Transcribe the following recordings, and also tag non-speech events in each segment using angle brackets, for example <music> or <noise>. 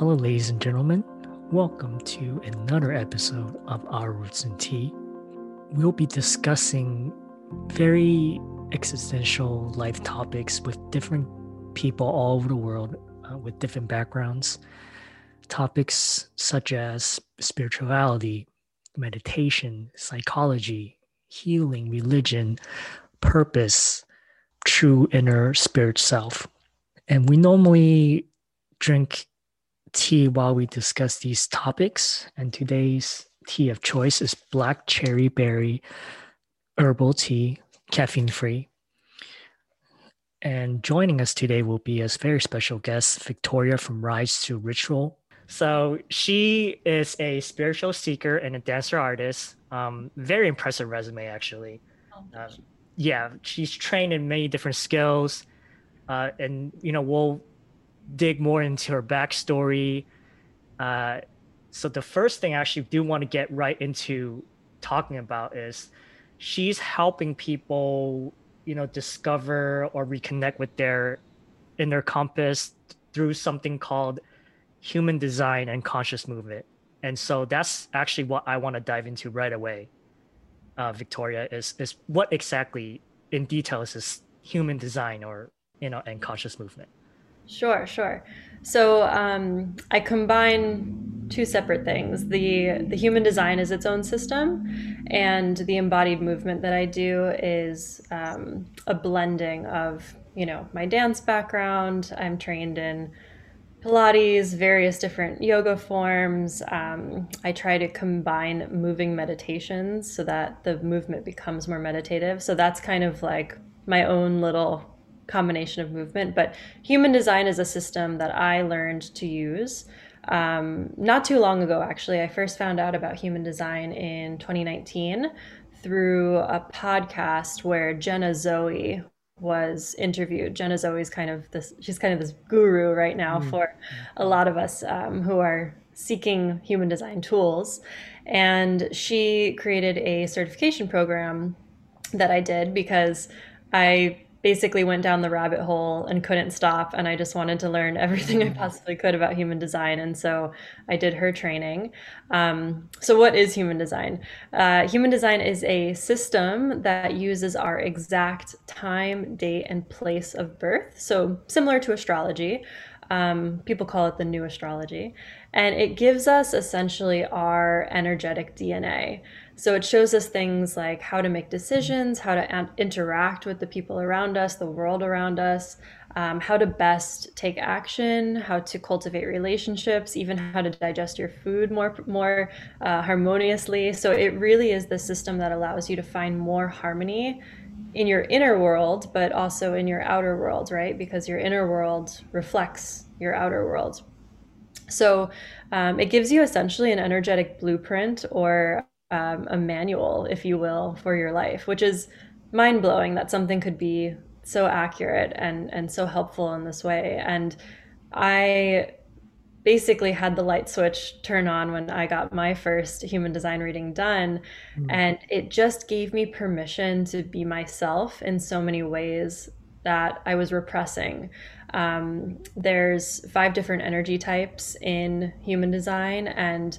Hello, ladies and gentlemen. Welcome to another episode of Our Roots in Tea. We'll be discussing very existential life topics with different people all over the world uh, with different backgrounds. Topics such as spirituality, meditation, psychology, healing, religion, purpose, true inner spirit self. And we normally drink tea while we discuss these topics. And today's tea of choice is black cherry berry herbal tea, caffeine free. And joining us today will be a very special guest, Victoria from Rise to Ritual. So she is a spiritual seeker and a dancer artist. Um, very impressive resume, actually. Oh, um, yeah, she's trained in many different skills, uh, and you know we'll dig more into her backstory. Uh, so the first thing I actually do want to get right into talking about is she's helping people, you know, discover or reconnect with their inner compass through something called human design and conscious movement. And so that's actually what I want to dive into right away. Uh, Victoria is is what exactly in detail is this human design or you know and conscious movement. Sure, sure. So um, I combine two separate things. The the human design is its own system, and the embodied movement that I do is um, a blending of you know my dance background. I'm trained in Pilates, various different yoga forms. Um, I try to combine moving meditations so that the movement becomes more meditative. So that's kind of like my own little combination of movement. But human design is a system that I learned to use um, not too long ago, actually. I first found out about human design in 2019 through a podcast where Jenna Zoe was interviewed. Jenna Zoe is kind of this, she's kind of this guru right now mm. for a lot of us um, who are seeking human design tools. And she created a certification program that I did because I basically went down the rabbit hole and couldn't stop and i just wanted to learn <laughs> everything i mm-hmm. possibly could about human design and so i did her training. Um, so what is human design? Uh, human design is a system that uses our exact time date and place of birth so similar to astrology. Um, people call it the new astrology. And it gives us essentially our energetic dna so it shows us things like how to make decisions, how to interact with the people around us, the world around us, um, how to best take action, how to cultivate relationships, even how to digest your food more more uh, harmoniously. So it really is the system that allows you to find more harmony in your inner world, but also in your outer world, right? Because your inner world reflects your outer world. So um, it gives you essentially an energetic blueprint or um, a manual, if you will, for your life, which is mind blowing that something could be so accurate and and so helpful in this way. And I basically had the light switch turn on when I got my first human design reading done. Mm. And it just gave me permission to be myself in so many ways that I was repressing. Um, there's five different energy types in human design, and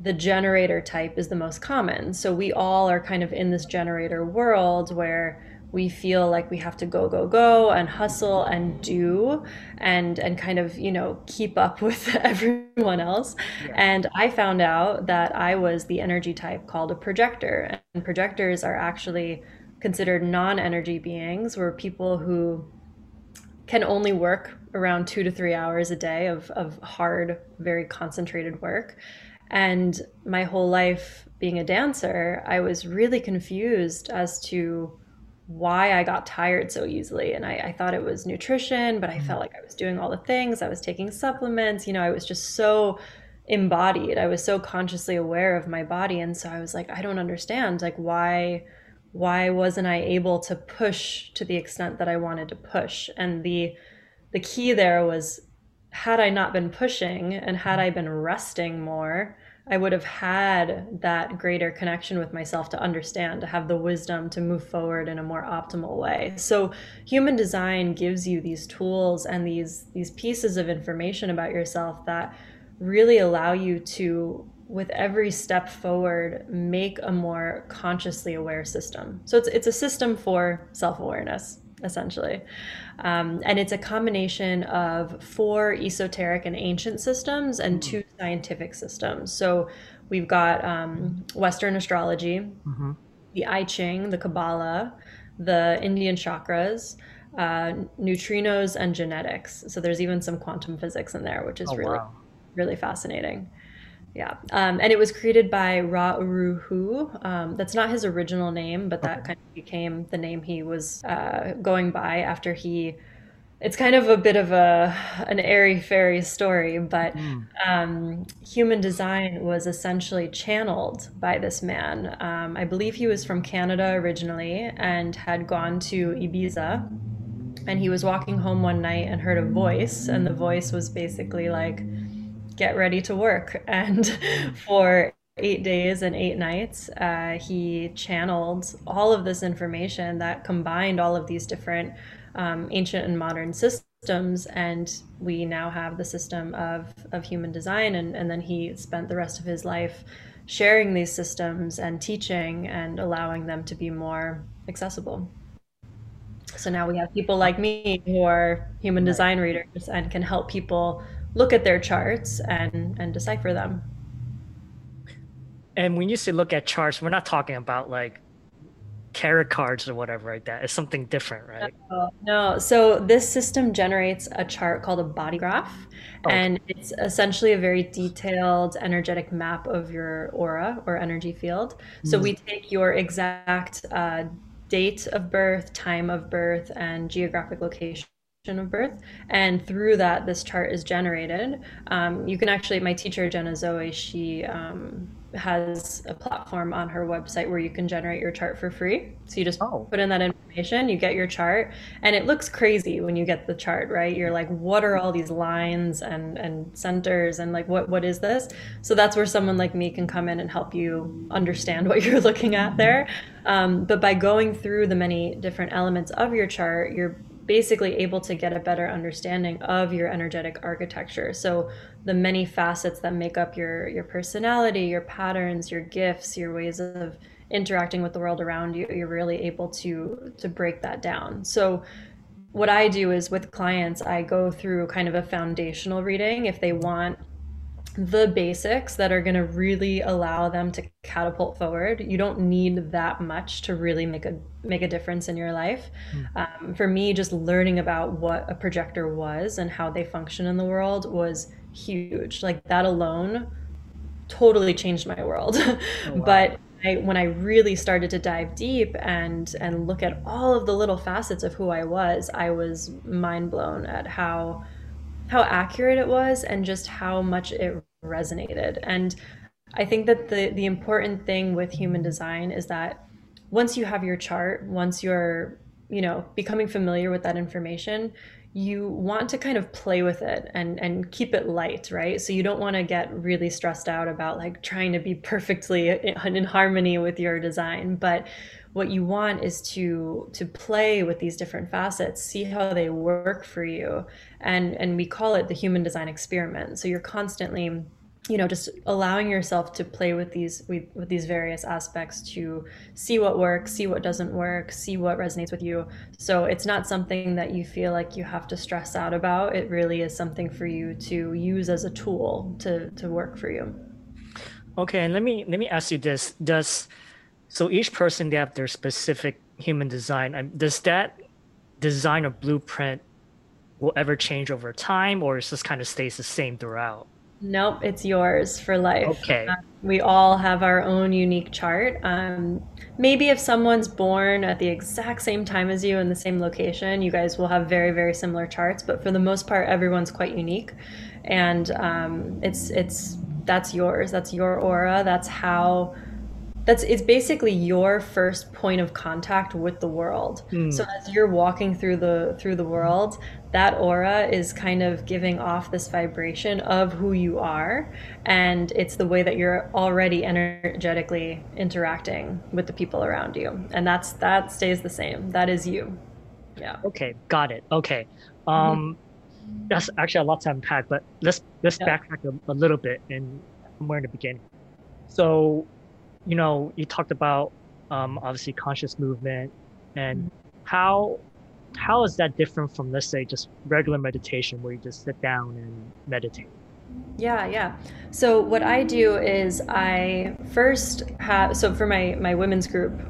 the generator type is the most common. So we all are kind of in this generator world where we feel like we have to go go go and hustle and do and and kind of you know keep up <laughs> with everyone else yeah. and i found out that i was the energy type called a projector and projectors are actually considered non-energy beings where people who can only work around two to three hours a day of, of hard very concentrated work and my whole life being a dancer, I was really confused as to why I got tired so easily. And I, I, thought it was nutrition, but I felt mm-hmm. like I was doing all the things. I was taking supplements. You know, I was just so embodied. I was so consciously aware of my body. And so I was like, I don't understand. Like, why? why wasn't i able to push to the extent that i wanted to push and the the key there was had I not been pushing and had I been resting more, I would have had that greater connection with myself to understand, to have the wisdom to move forward in a more optimal way. So human design gives you these tools and these these pieces of information about yourself that really allow you to with every step forward make a more consciously aware system. So it's it's a system for self-awareness essentially. Um, and it's a combination of four esoteric and ancient systems and mm-hmm. two scientific systems. So we've got um, Western astrology, mm-hmm. the I Ching, the Kabbalah, the Indian chakras, uh, neutrinos, and genetics. So there's even some quantum physics in there, which is oh, really, wow. really fascinating. Yeah. Um, and it was created by Ra Uru Hu. Um, that's not his original name, but that kind of became the name he was uh, going by after he. It's kind of a bit of a an airy fairy story, but mm. um, human design was essentially channeled by this man. Um, I believe he was from Canada originally and had gone to Ibiza, and he was walking home one night and heard a voice, and the voice was basically like get ready to work. <laughs> And for eight days and eight nights, uh, he channeled all of this information that combined all of these different um, ancient and modern systems. And we now have the system of, of human design. And, and then he spent the rest of his life sharing these systems and teaching and allowing them to be more accessible. So now we have people like me who are human design readers and can help people look at their charts and and decipher them. And when you say look at charts, we're not talking about like tarot cards or whatever like that. It's something different, right? No, no. So this system generates a chart called a body graph, okay. and it's essentially a very detailed energetic map of your aura or energy field. So mm. we take your exact uh, date of birth, time of birth, and geographic location of birth. And through that, this chart is generated. Um, you can actually, my teacher, Jenna Zoe, she um, has a platform on her website where you can generate your chart for free. So you just oh. put in that information, you get your chart, and it looks crazy when you get the chart, right? You're like, what are all these lines and, and centers and like, what, what is this? So that's where someone like me can come in and help you understand what <laughs> you're looking at there. Um, but by going through the many different elements of your chart, you're basically able to get a better understanding of your energetic architecture. So the many facets that make up your your personality, your patterns, your gifts, your ways of interacting with the world around you, you're really able to to break that down. So what I do is with clients, I go through kind of a foundational reading if they want the basics that are going to really allow them to catapult forward. You don't need that much to really make a make a difference in your life. Mm. Um, for me, just learning about what a projector was and how they function in the world was huge. Like that alone, totally changed my world. <laughs> Oh, wow. but I, when I really started to dive deep and and look at all of the little facets of who I was, I was mind blown at how how accurate it was and just how much it resonated. And I think that the the important thing with human design is that once you have your chart, once you're, you know, becoming familiar with that information, you want to kind of play with it and and keep it light, right? So you don't want to get really stressed out about like trying to be perfectly in, in harmony with your design, but what you want is to to play with these different facets see how they work for you. And and we call it the human design experiment. So you're constantly you know just allowing yourself to play with these with, with, these various aspects to see what works see what doesn't work see what resonates with you. So it's not something that you feel like you have to stress out about. It really is something for you to use as a tool to to work for you. Okay and let me let me ask you this. Does so each person they have their specific human design does that design or blueprint will ever change over time or it just kind of stays the same throughout Nope, it's yours for life. Okay. Uh, we all have our own unique chart. Um, maybe if someone's born at the exact same time as you in the same location, you guys will have very, very similar charts. But for the most part, everyone's quite unique, and um, it's it's that's yours. That's your aura. That's how that's it's basically your first point of contact with the world. Mm. So as you're walking through the through the world, that aura is kind of giving off this vibration of who you are and it's the way that you're already energetically interacting with the people around you. And that's that stays the same. That is you. Yeah. Okay, got it. Okay. Um mm-hmm. that's actually a lot to unpack, but let's let's yeah. backtrack a, a little bit and more in the beginning. So, you know, you talked about um, obviously conscious movement and mm-hmm. how how is that different from let's say just regular meditation where you just sit down and meditate? Yeah, yeah. So what I do is I first have so for my my women's group,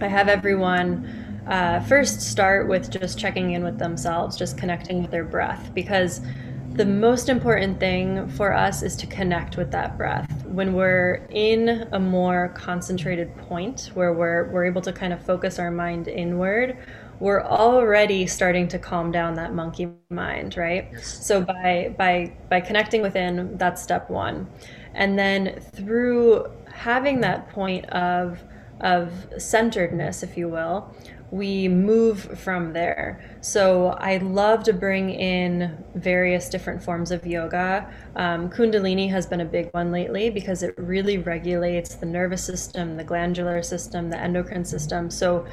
I have everyone uh, first start with just checking in with themselves, just connecting with their breath, because the most important thing for us is to connect with that breath. When we're in a more concentrated point where we're, we're able to kind of focus our mind inward, we're already starting to calm down that monkey mind, right? So by by by connecting within, that's step one. And then through having that point of of centeredness, if you will, we move from there. So I love to bring in various different forms of yoga. Um, Kundalini has been a big one lately because it really regulates the nervous system, the glandular system, the endocrine system. So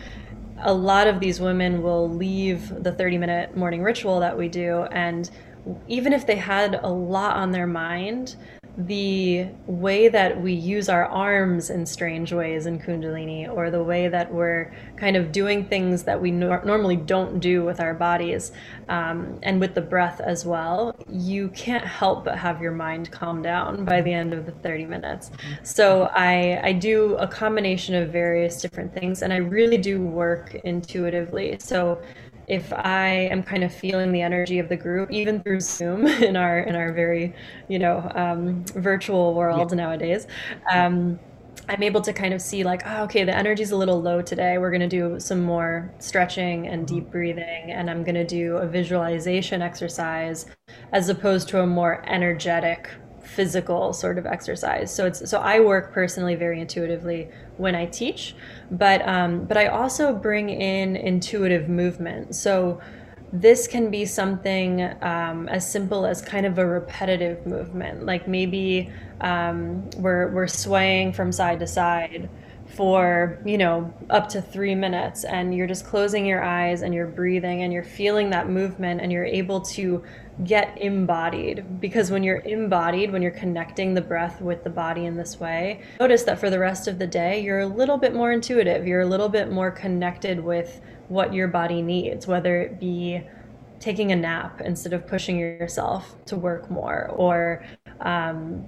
a lot of these women will leave the 30 minute morning ritual that we do and even if they had a lot on their mind the way that we use our arms in strange ways in Kundalini, or the way that we're kind of doing things that we nor- normally don't do with our bodies um, and with the breath as well, you can't help but have your mind calm down by the end of the 30 minutes. So I, I do a combination of various different things, and I really do work intuitively. So if I am kind of feeling the energy of the group, even through Zoom <laughs> in our in our very, you know, um, virtual world yeah. nowadays, um, I'm able to kind of see like, oh, okay, the energy's a little low today. We're gonna do some more stretching and deep breathing, and I'm gonna do a visualization exercise as opposed to a more energetic physical sort of exercise. So it's so I work personally very intuitively when I teach, but um, but I also bring in intuitive movement. So this can be something um, as simple as kind of a repetitive movement, like maybe um, we're we're swaying from side to side for you know up to three minutes and you're just closing your eyes and you're breathing and you're feeling that movement and you're able to get embodied. Because when you're embodied when you're connecting the breath with the body in this way notice that for the rest of the day you're a little bit more intuitive. You're a little bit more connected with what your body needs whether it be taking a nap instead of pushing yourself to work more or um,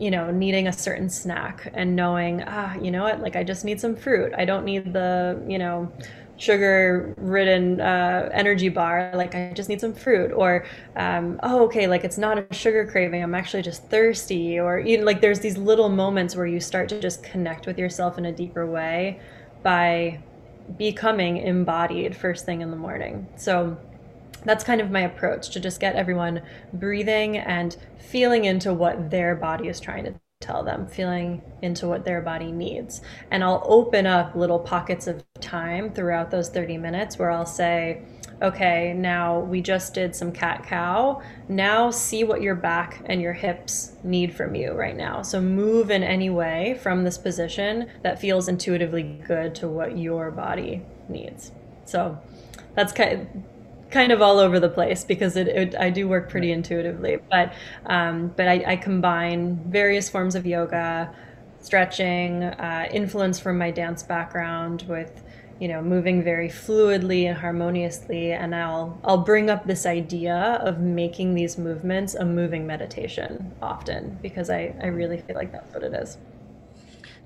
you know needing a certain snack and knowing ah you know what? Like i just need some fruit. I don't need the you know sugar ridden uh, energy bar like i just need some fruit or um, oh okay like it's not a sugar craving i'm actually just thirsty or you know, like there's these little moments where you start to just connect with yourself in a deeper way by becoming embodied first thing in the morning. So that's kind of my approach to just get everyone breathing and feeling into what their body is trying to tell them, feeling into what their body needs. And I'll open up little pockets of time throughout those 30 minutes where I'll say, okay, now we just did some cat cow. Now see what your back and your hips need from you right now. So move in any way from this position that feels intuitively good to what your body needs. So that's kind of kind of all over the place because it, it I do work pretty intuitively. But um, but I, I, combine various forms of yoga, stretching, uh, influence from my dance background with you know moving very fluidly and harmoniously and I'll I'll bring up this idea of making these movements a moving meditation often because I, I really feel like that's what it is.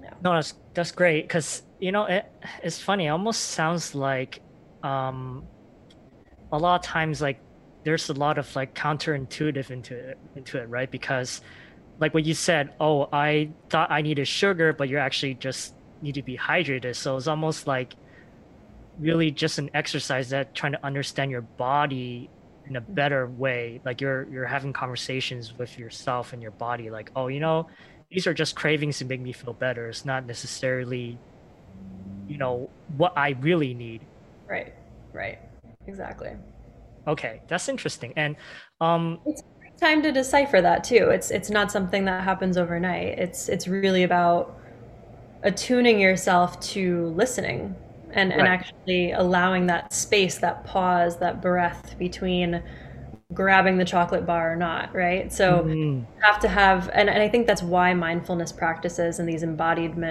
Yeah. No, that's that's great because you know it, it's funny. It almost sounds like um, a lot of times like there's a lot of like counterintuitive into it into it right because like what you said oh i thought i needed sugar but you're actually just need to be hydrated so it's almost like really just an exercise that trying to understand your body in a better way like you're you're having conversations with yourself and your body like oh you know these are just cravings to make me feel better. It's not necessarily, you know, what I really need. Right. Right. Exactly. Okay, that's interesting. And um, it's time to decipher that too. It's it's not something that happens overnight. It's it's really about attuning yourself to listening and, right. and actually allowing that space, that pause, that breath between grabbing the chocolate bar or not, right? So mm-hmm. have to have, and, and I think that's why mindfulness practices and these embodied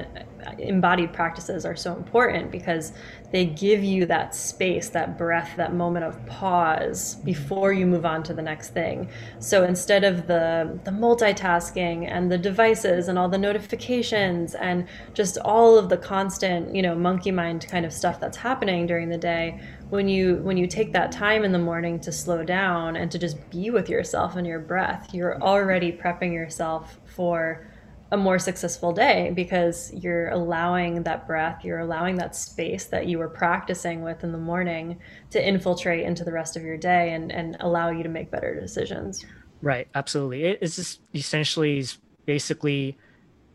embodied practices are so important because they give you that space, that breath, that moment of pause before you move on to the next thing. So instead of the the multitasking and the devices and all the notifications and just all of the constant, you know, monkey mind kind of stuff that's happening during the day, when you when you take that time in the morning to slow down and to just be with yourself and your breath, you're already prepping yourself for a more successful day because you're allowing that breath, you're allowing that space that you were practicing with in the morning to infiltrate into the rest of your day and, and allow you to make better decisions. Right, absolutely. It's just essentially basically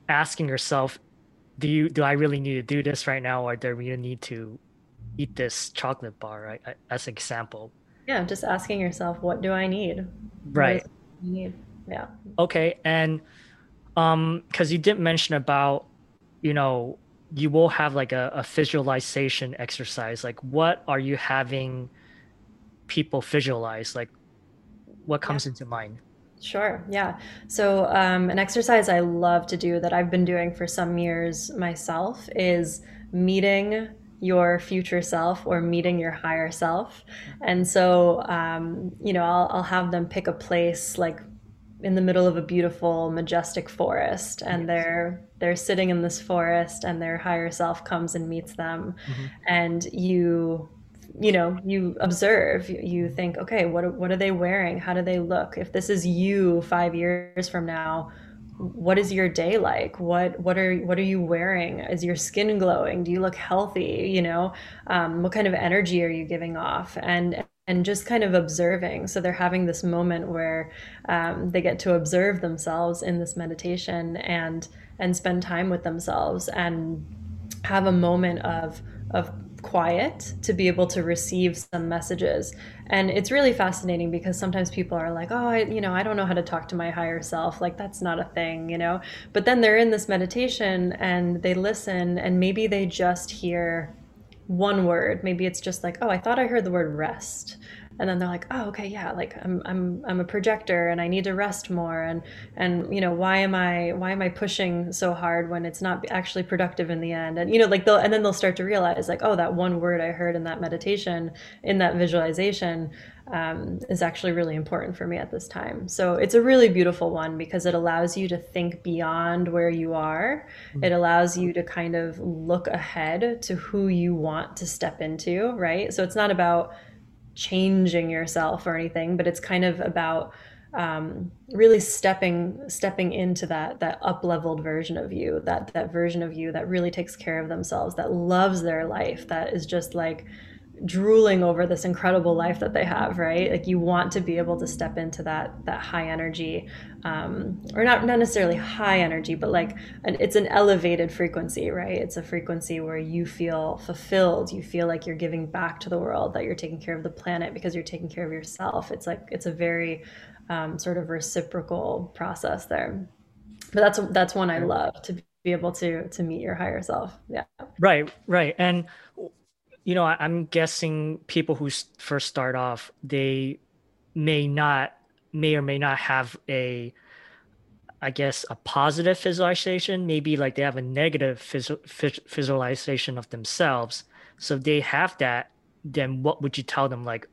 asking yourself, do you do I really need to do this right now or do I really need to eat this chocolate bar, right? As an example. Yeah, just asking yourself, what do I need? Right. need? Yeah. Okay. And um, because you did mention about, you know, you will have like a, a visualization exercise. Like what are you having people visualize? Like what comes yeah. into mind? Sure. Yeah. So, um, an exercise I love to do that I've been doing for some years myself is meeting your future self or meeting your higher self. And so, um, you know, I'll, I'll have them pick a place like in the middle of a beautiful, majestic forest, and yes. they're they're sitting in this forest, and their higher self comes and meets them, mm-hmm. and you you know you observe you think okay what what are they wearing how do they look if this is you 5 years from now what is your day like? What what are what are you wearing? Is your skin glowing? Do you look healthy? You know um, what kind of energy are you giving off? And and just kind of observing. So they're having this moment where um, they get to observe themselves in this meditation and and spend time with themselves and have a moment of of quiet to be able to receive some messages. And it's really fascinating because sometimes people are like oh I, you know i don't know how to talk to my higher self. Like that's not a thing you know? But then they're in this meditation and they listen and maybe they just hear one word. Maybe it's just like oh i thought i heard the word rest and then they're like oh okay yeah like i'm i'm i'm a projector and i need to rest more and and you know why am i why am i pushing so hard when it's not actually productive in the end and you know like they'll and then they'll start to realize like oh that one word i heard in that meditation in that visualization um, is actually really important for me at this time. So it's a really beautiful one because it allows you to think beyond where you are. Mm-hmm. It allows you to kind of look ahead to who you want to step into, right? So it's not about changing yourself or anything, but it's kind of about um, really stepping stepping into that that up leveled version of you, that that version of you that really takes care of themselves, that loves their life, that is just like drooling over this incredible life that they have right? Like you want to be able to step into that that high energy um, or not not necessarily high energy but like an, it's an elevated frequency right? It's a frequency where you feel fulfilled. You feel like you're giving back to the world that you're taking care of the planet because you're taking care of yourself. It's like it's a very um, sort of reciprocal process there. But that's that's one i love to be able to to meet your higher self. Yeah. Right right. And you know, I'm guessing people who first start off, they may not, may or may not have a, I guess, a positive visualization. Maybe like they have a negative visualization of themselves. So they have that. Then what would you tell them? Like,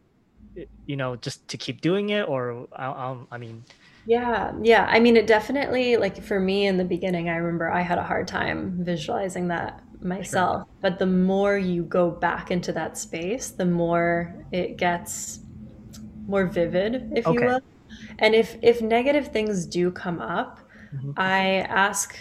you know, just to keep doing it, or um, I mean, yeah, yeah. I mean, it definitely like for me in the beginning, I remember I had a hard time visualizing that myself. Sure. But the more you go back into that space, the more it gets more vivid, if okay. you will. And if if negative things do come up, mm-hmm. I ask,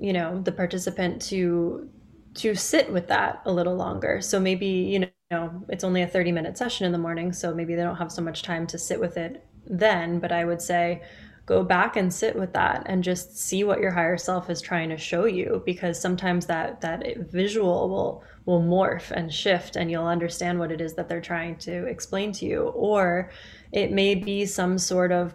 you know, the participant to to sit with that a little longer. So maybe, you know, it's only a 30 minute session in the morning, so maybe they don't have so much time to sit with it then, but I would say go back and sit with that and just see what your higher self is trying to show you because sometimes that that visual will will morph and shift and you'll understand what it is that they're trying to explain to you. Or it may be some sort of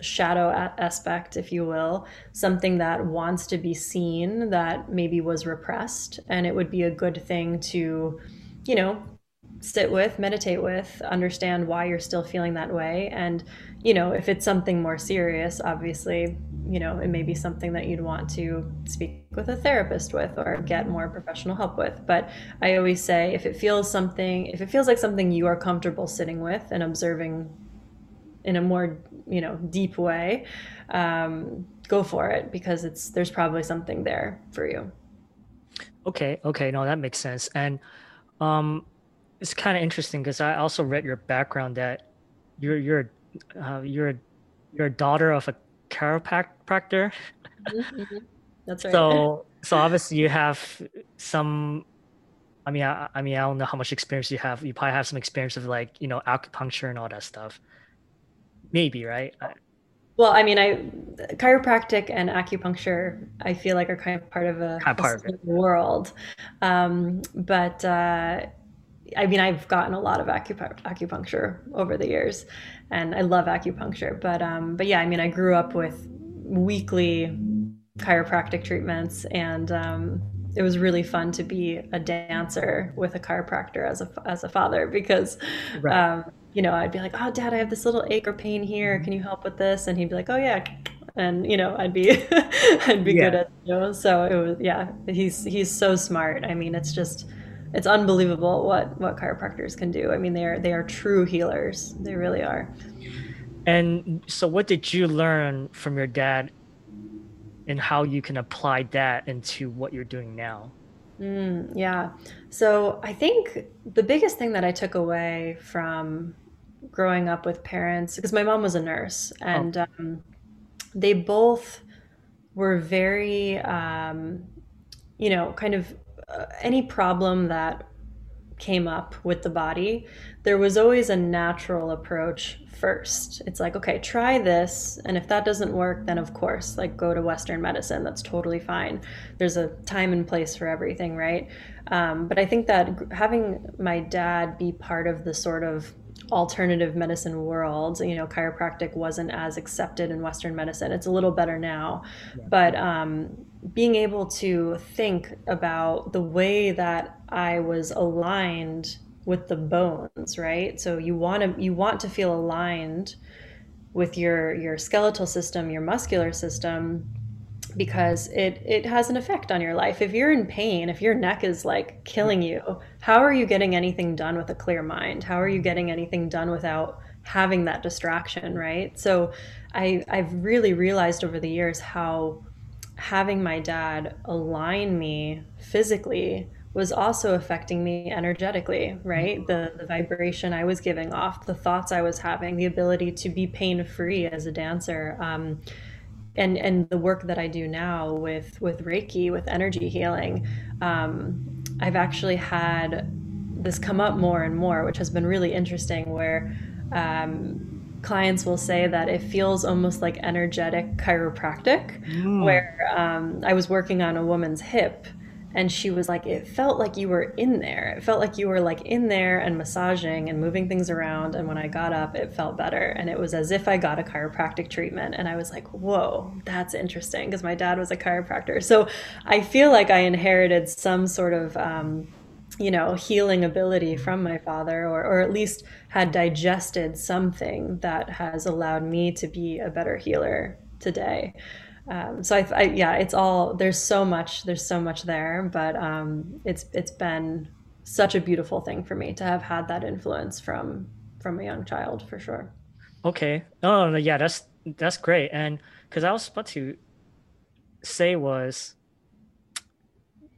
shadow aspect if you will something that wants to be seen that maybe was repressed. And it would be a good thing to you know sit with, meditate with, understand why you're still feeling that way. And, you know, if it's something more serious, obviously, you know, it may be something that you'd want to speak with a therapist with or get more professional help with. But I always say if it feels something, if it feels like something you are comfortable sitting with and observing in a more, you know, deep way, um, go for it because it's there's probably something there for you. Okay, okay, no, that makes sense. And um it's kind of interesting because I also read your background that you're you're uh, you're you're a daughter of a chiropractor. Mm-hmm. That's right. So <laughs> so obviously you have some. I mean, I, I mean, I don't know how much experience you have. You probably have some experience of like you know acupuncture and all that stuff. Maybe right. Well, I mean, I chiropractic and acupuncture, I feel like are kind of part of a, kind of part a world, um, but uh, I mean, I've gotten a lot of acupuncture over the years, and I love acupuncture. But um, but yeah, I mean, I grew up with weekly chiropractic treatments, and um, it was really fun to be a dancer with a chiropractor as a as a father because. Right. Um, you know, I'd be like, "Oh, Dad, I have this little ache or pain here. Can you help with this?" And he'd be like, "Oh yeah," and you know, I'd be, <laughs> I'd be yeah. good at you know. So it was, yeah. He's he's so smart. I mean, it's just it's unbelievable what what chiropractors can do. I mean, they are they are true healers. They really are. And so, what did you learn from your dad, and how you can apply that into what you're doing now? Mm, yeah. So I think the biggest thing that I took away from growing up with parents, because my mom was a nurse, and oh. um, they both were very, um, you know, kind of uh, any problem that came up with the body, there was always a natural approach first. It's like, okay, try this. And if that doesn't work, then of course, like go to Western medicine. That's totally fine. There's a time and place for everything, right? Um, but I think that having my dad be part of the sort of alternative medicine world, you know, chiropractic wasn't as accepted in Western medicine. It's a little better now. Yeah. But, um, being able to think about the way that I was aligned with the bones, right? So you want to you want to feel aligned with your your skeletal system, your muscular system because it it has an effect on your life. If you're in pain, if your neck is like killing you, how are you getting anything done with a clear mind? How are you getting anything done without having that distraction, right? So I I've really realized over the years how having my dad align me physically was also affecting me energetically, right? The the vibration I was giving off, the thoughts I was having, the ability to be pain free as a dancer, um, and and the work that I do now with with Reiki, with energy healing. Um, I've actually had this come up more and more, which has been really interesting. Where um, clients will say that it feels almost like energetic chiropractic, mm. where um, I was working on a woman's hip and she was like it felt like you were in there. It felt like you were like in there and massaging and moving things around and when i got up it felt better. And it was as if i got a chiropractic treatment and i was like whoa that's interesting because my dad was a chiropractor. So i feel like i inherited some sort of um, you know, healing ability from my father, or, or at least had digested something that has allowed me to be a better healer today. Um, so I, I, yeah, it's all there's so much there's so much there, but um, it's it's been such a beautiful thing for me to have had that influence from from a young child for sure. Okay. Oh yeah, that's that's great. And because I was about to say was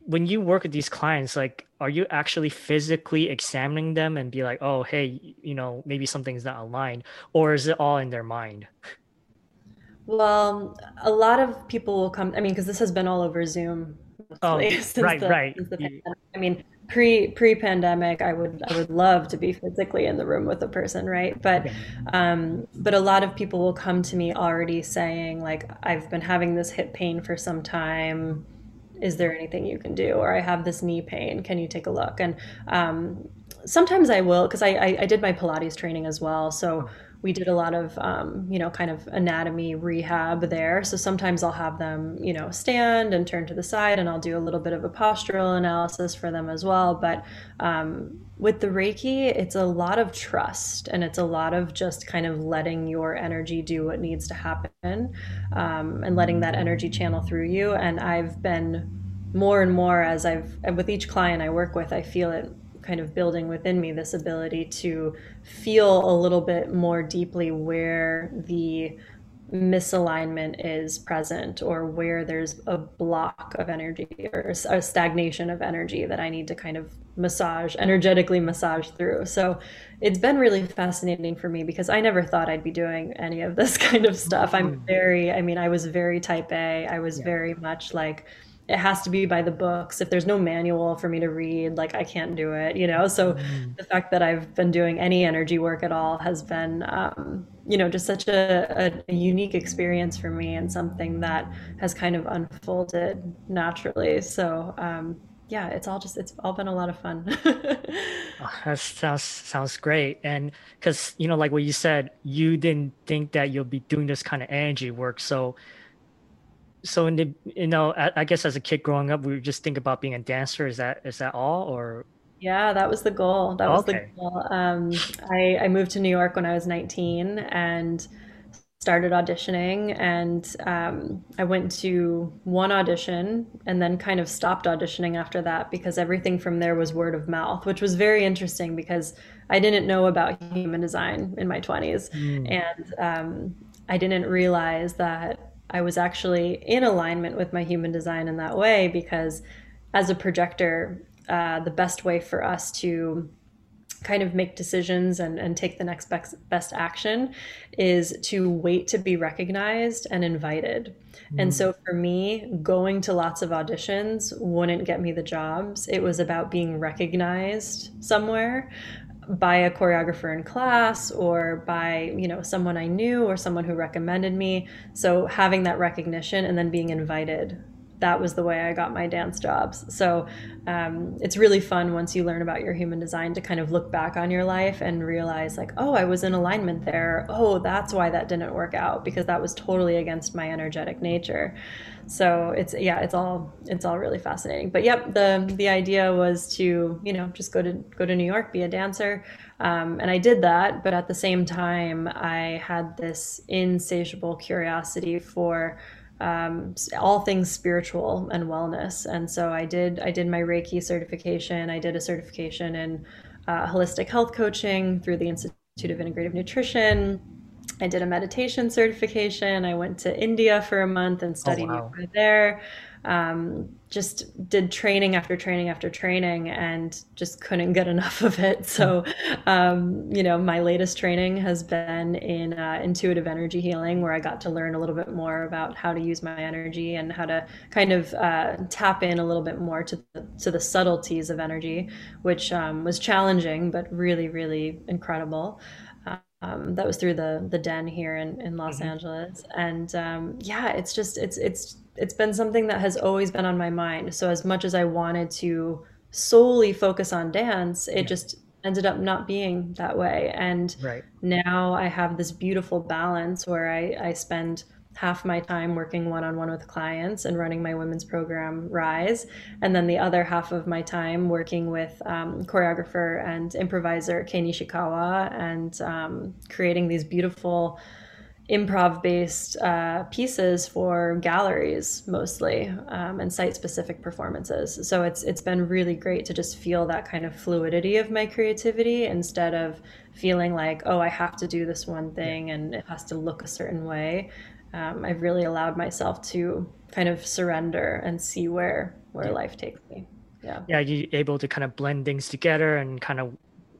when you work with these clients, like, are you actually physically examining them and be like, oh, hey, you know, maybe something's not aligned, or is it all in their mind? Well, a lot of people will come. I mean, because this has been all over Zoom. Oh, <laughs> right, the, right. The I mean, pre pre pandemic i would i would love to be physically in the room with a person right but um but a lot of people will come to me already saying like i've been having this hip pain for some time is there anything you can do? Or i have this knee pain can you take a look? And um sometimes i will because I, I i did my pilates training as well. So we did a lot of um, you know kind of anatomy rehab there. So sometimes i'll have them you know stand and turn to the side and i'll do a little bit of a postural analysis for them as well. But um, with the reiki it's a lot of trust and it's a lot of just kind of letting your energy do what needs to happen um, and letting that energy channel through you. And i've been more and more as i've with each client i work with i feel it kind of building within me this ability to feel a little bit more deeply where the misalignment is present or where there's a block of energy or a stagnation of energy that I need to kind of massage, energetically massage through. So it's been really fascinating for me because I never thought I'd be doing any of this <laughs> kind of stuff. I'm mm. very, I mean, I was very type A. I was yeah. very much like, it has to be by the books. If there's no manual for me to read, like I can't do it, you know? So mm. the fact that I've been doing any energy work at all has been, um, you know, just such a, a, unique experience for me and something that has kind of unfolded naturally. So, um, yeah, it's all just, it's all been a lot of fun. oh, that sounds, sounds great. And cause, you know, like what you said, you didn't think that you'll be doing this kind of energy work. So, so in the you know I, I, guess as a kid growing up we would just think about being a dancer. Is that is that all or? Yeah that was the goal. That was okay. the goal. Um, I, I moved to new york when i was 19 and started auditioning and um, i went to one audition and then kind of stopped auditioning after that because everything from there was word of mouth which was very interesting because i didn't know about human design in my 20s mm. and um, i didn't realize that I was actually in alignment with my human design in that way because as a projector, uh, the best way for us to kind of make decisions and, and take the next best, best action is to wait to be recognized and invited. Mm. And so for me, going to lots of auditions wouldn't get me the jobs. It was about being recognized somewhere by a choreographer in class or by you know someone i knew or someone who recommended me. So having that recognition and then being invited that was the way I got my dance jobs. So um, it's really fun once you learn about your human design to kind of look back on your life and realize, like, oh, I was in alignment there. Oh, that's why that didn't work out because that was totally against my energetic nature. So it's yeah, it's all it's all really fascinating. But yep, the the idea was to you know just go to go to New York, be a dancer. Um, and I did that, but at the same time, I had this insatiable curiosity for um, all things spiritual and wellness. And so I did I did my Reiki certification. I did a certification in uh, holistic health coaching through the Institute of Integrative Nutrition. I did a meditation certification. I went to India for a month and studied oh, wow. there um, just did training after training after training and just couldn't get enough of it. <laughs> So, um, you know, my latest training has been in uh, intuitive energy healing, where I got to learn a little bit more about how to use my energy and how to kind of uh, tap in a little bit more to the, to the subtleties of energy, which um, was challenging, but really, really incredible. Um, that was through the the den here in, in Los mm-hmm. Angeles, and um, yeah, it's just it's it's it's been something that has always been on my mind. So as much as I wanted to solely focus on dance, it yeah. just ended up not being that way. And right. now I have this beautiful balance where I, I spend half my time working one-on-one with clients and running my women's program rise and then the other half of my time working with um, choreographer and improviser kei nishikawa and um, creating these beautiful improv based uh, pieces for galleries mostly um, and site specific performances. So it's it's been really great to just feel that kind of fluidity of my creativity instead of feeling like oh i have to do this one thing and it has to look a certain way. Um, i've really allowed myself to kind of surrender and see where where yeah. life takes me. Yeah. Yeah you're able to kind of blend things together and kind of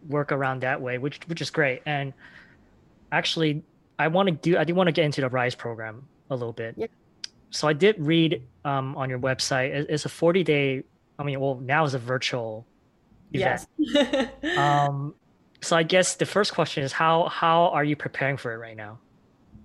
work around that way which which is great. And actually I want to do I do want to get into the Rise program a little bit. Yeah. So I did read um, on your website. It's a 40 day. I mean, well, now it's a virtual event. Yes. <laughs> um, so I guess the first question is how how are you preparing for it right now?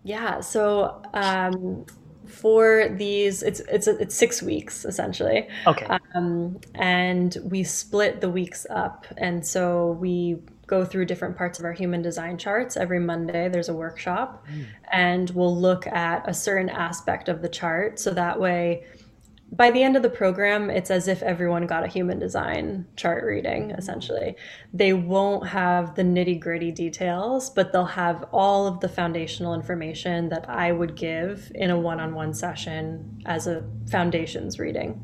Yeah. So um, for these, it's it's it's six weeks essentially. Okay. Um, and we split the weeks up, and so we go through different parts of our human design charts every Monday. There's a workshop, mm. and we'll look at a certain aspect of the chart, so that way by the end of the program, it's as if everyone got a human design chart reading, essentially. They won't have the nitty gritty details, but they'll have all of the foundational information that I would give in a one on one session as a foundations reading.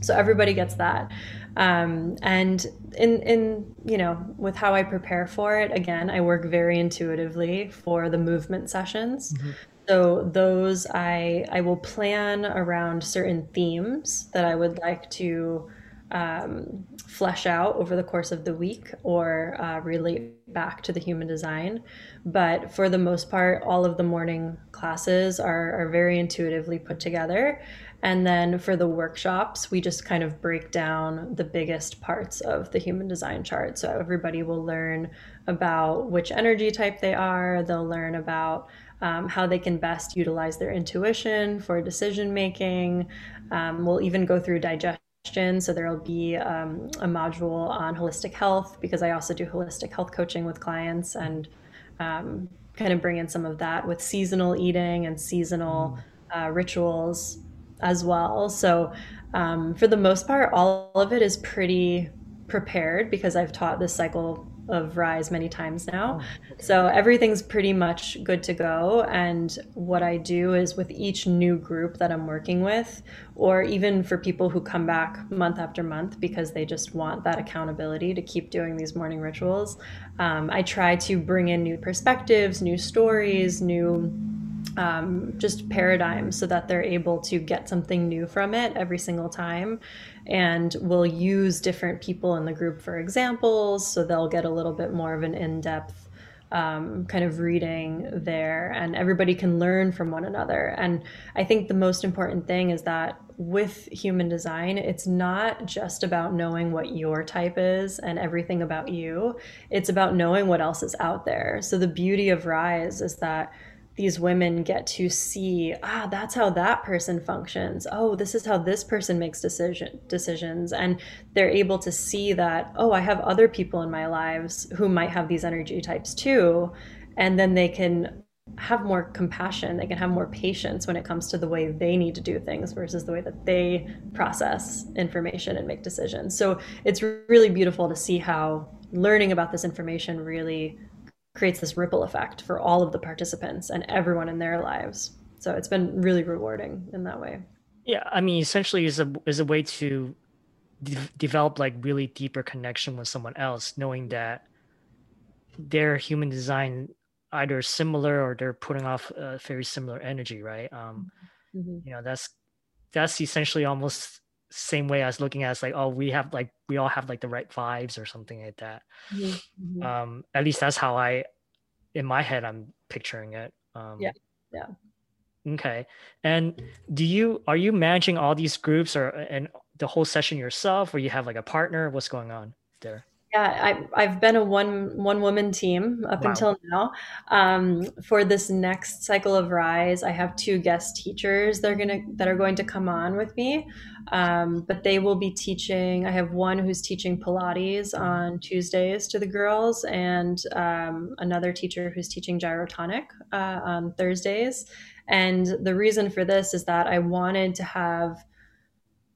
So everybody gets that. Um, and in, in, you know, with how I prepare for it, again, I work very intuitively for the movement sessions. Mm-hmm. So those I I will plan around certain themes that I would like to um, flesh out over the course of the week or uh, relate back to the human design. But for the most part, all of the morning classes are, are very intuitively put together. And then for the workshops, we just kind of break down the biggest parts of the human design chart. So everybody will learn about which energy type they are, they'll learn about um, how they can best utilize their intuition for decision making. Um, we'll even go through digestion. So there will be um, a module on holistic health because I also do holistic health coaching with clients and um, kind of bring in some of that with seasonal eating and seasonal mm. uh, rituals as well. So um, for the most part, all of it is pretty prepared because I've taught this cycle of Rise many times now. Oh, okay. So everything's pretty much good to go. And what I do is with each new group that I'm working with, or even for people who come back month after month because they just want that accountability to keep doing these morning rituals, um, I try to bring in new perspectives, new stories, new um, just paradigms so that they're able to get something new from it every single time. And we'll use different people in the group for examples, so they'll get a little bit more of an in depth um, kind of reading there, and everybody can learn from one another. And I think the most important thing is that with human design, it's not just about knowing what your type is and everything about you, it's about knowing what else is out there. So the beauty of Rise is that these women get to see ah that's how that person functions. Oh this is how this person makes decision decisions. And they're able to see that oh i have other people in my lives who might have these energy types too. And then they can have more compassion. They can have more patience when it comes to the way they need to do things versus the way that they process information and make decisions. So it's really beautiful to see how learning about this information really creates this ripple effect for all of the participants and everyone in their lives. So it's been really rewarding in that way. Yeah, I mean, essentially, is a is a way to de- develop like really deeper connection with someone else, knowing that their human design either similar or they're putting off a very similar energy, right? Um, mm-hmm. You know, that's that's essentially almost same way as looking at it's like oh we have like we all have like the right vibes or something like that. Mm-hmm. um at least that's how i in my head i'm picturing it. Um yeah yeah. okay. And do you are you managing all these groups or and the whole session yourself or you have like a partner? What's going on there yeah, I, have been a one one woman team up wow. until now. Um, for this next cycle of Rise, I have two guest teachers that are gonna that are going to come on with me, um, but they will be teaching. I have one who's teaching Pilates on Tuesdays to the girls, and um, another teacher who's teaching gyrotonic uh, on Thursdays. And the reason for this is that I wanted to have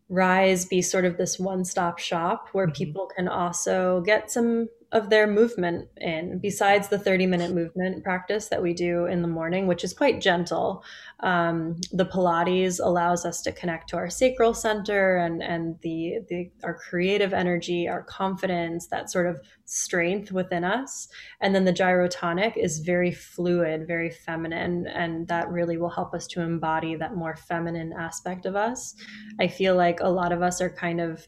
Rise be sort of this one stop shop where mm-hmm. people can also get some of their movement in, besides the 30 minute movement practice that we do in the morning, which is quite gentle. Um, the Pilates allows us to connect to our sacral center and, and the, the, our creative energy, our confidence, that sort of strength within us. And then the gyrotonic is very fluid, very feminine, and that really will help us to embody that more feminine aspect of us. I feel like a lot of us are kind of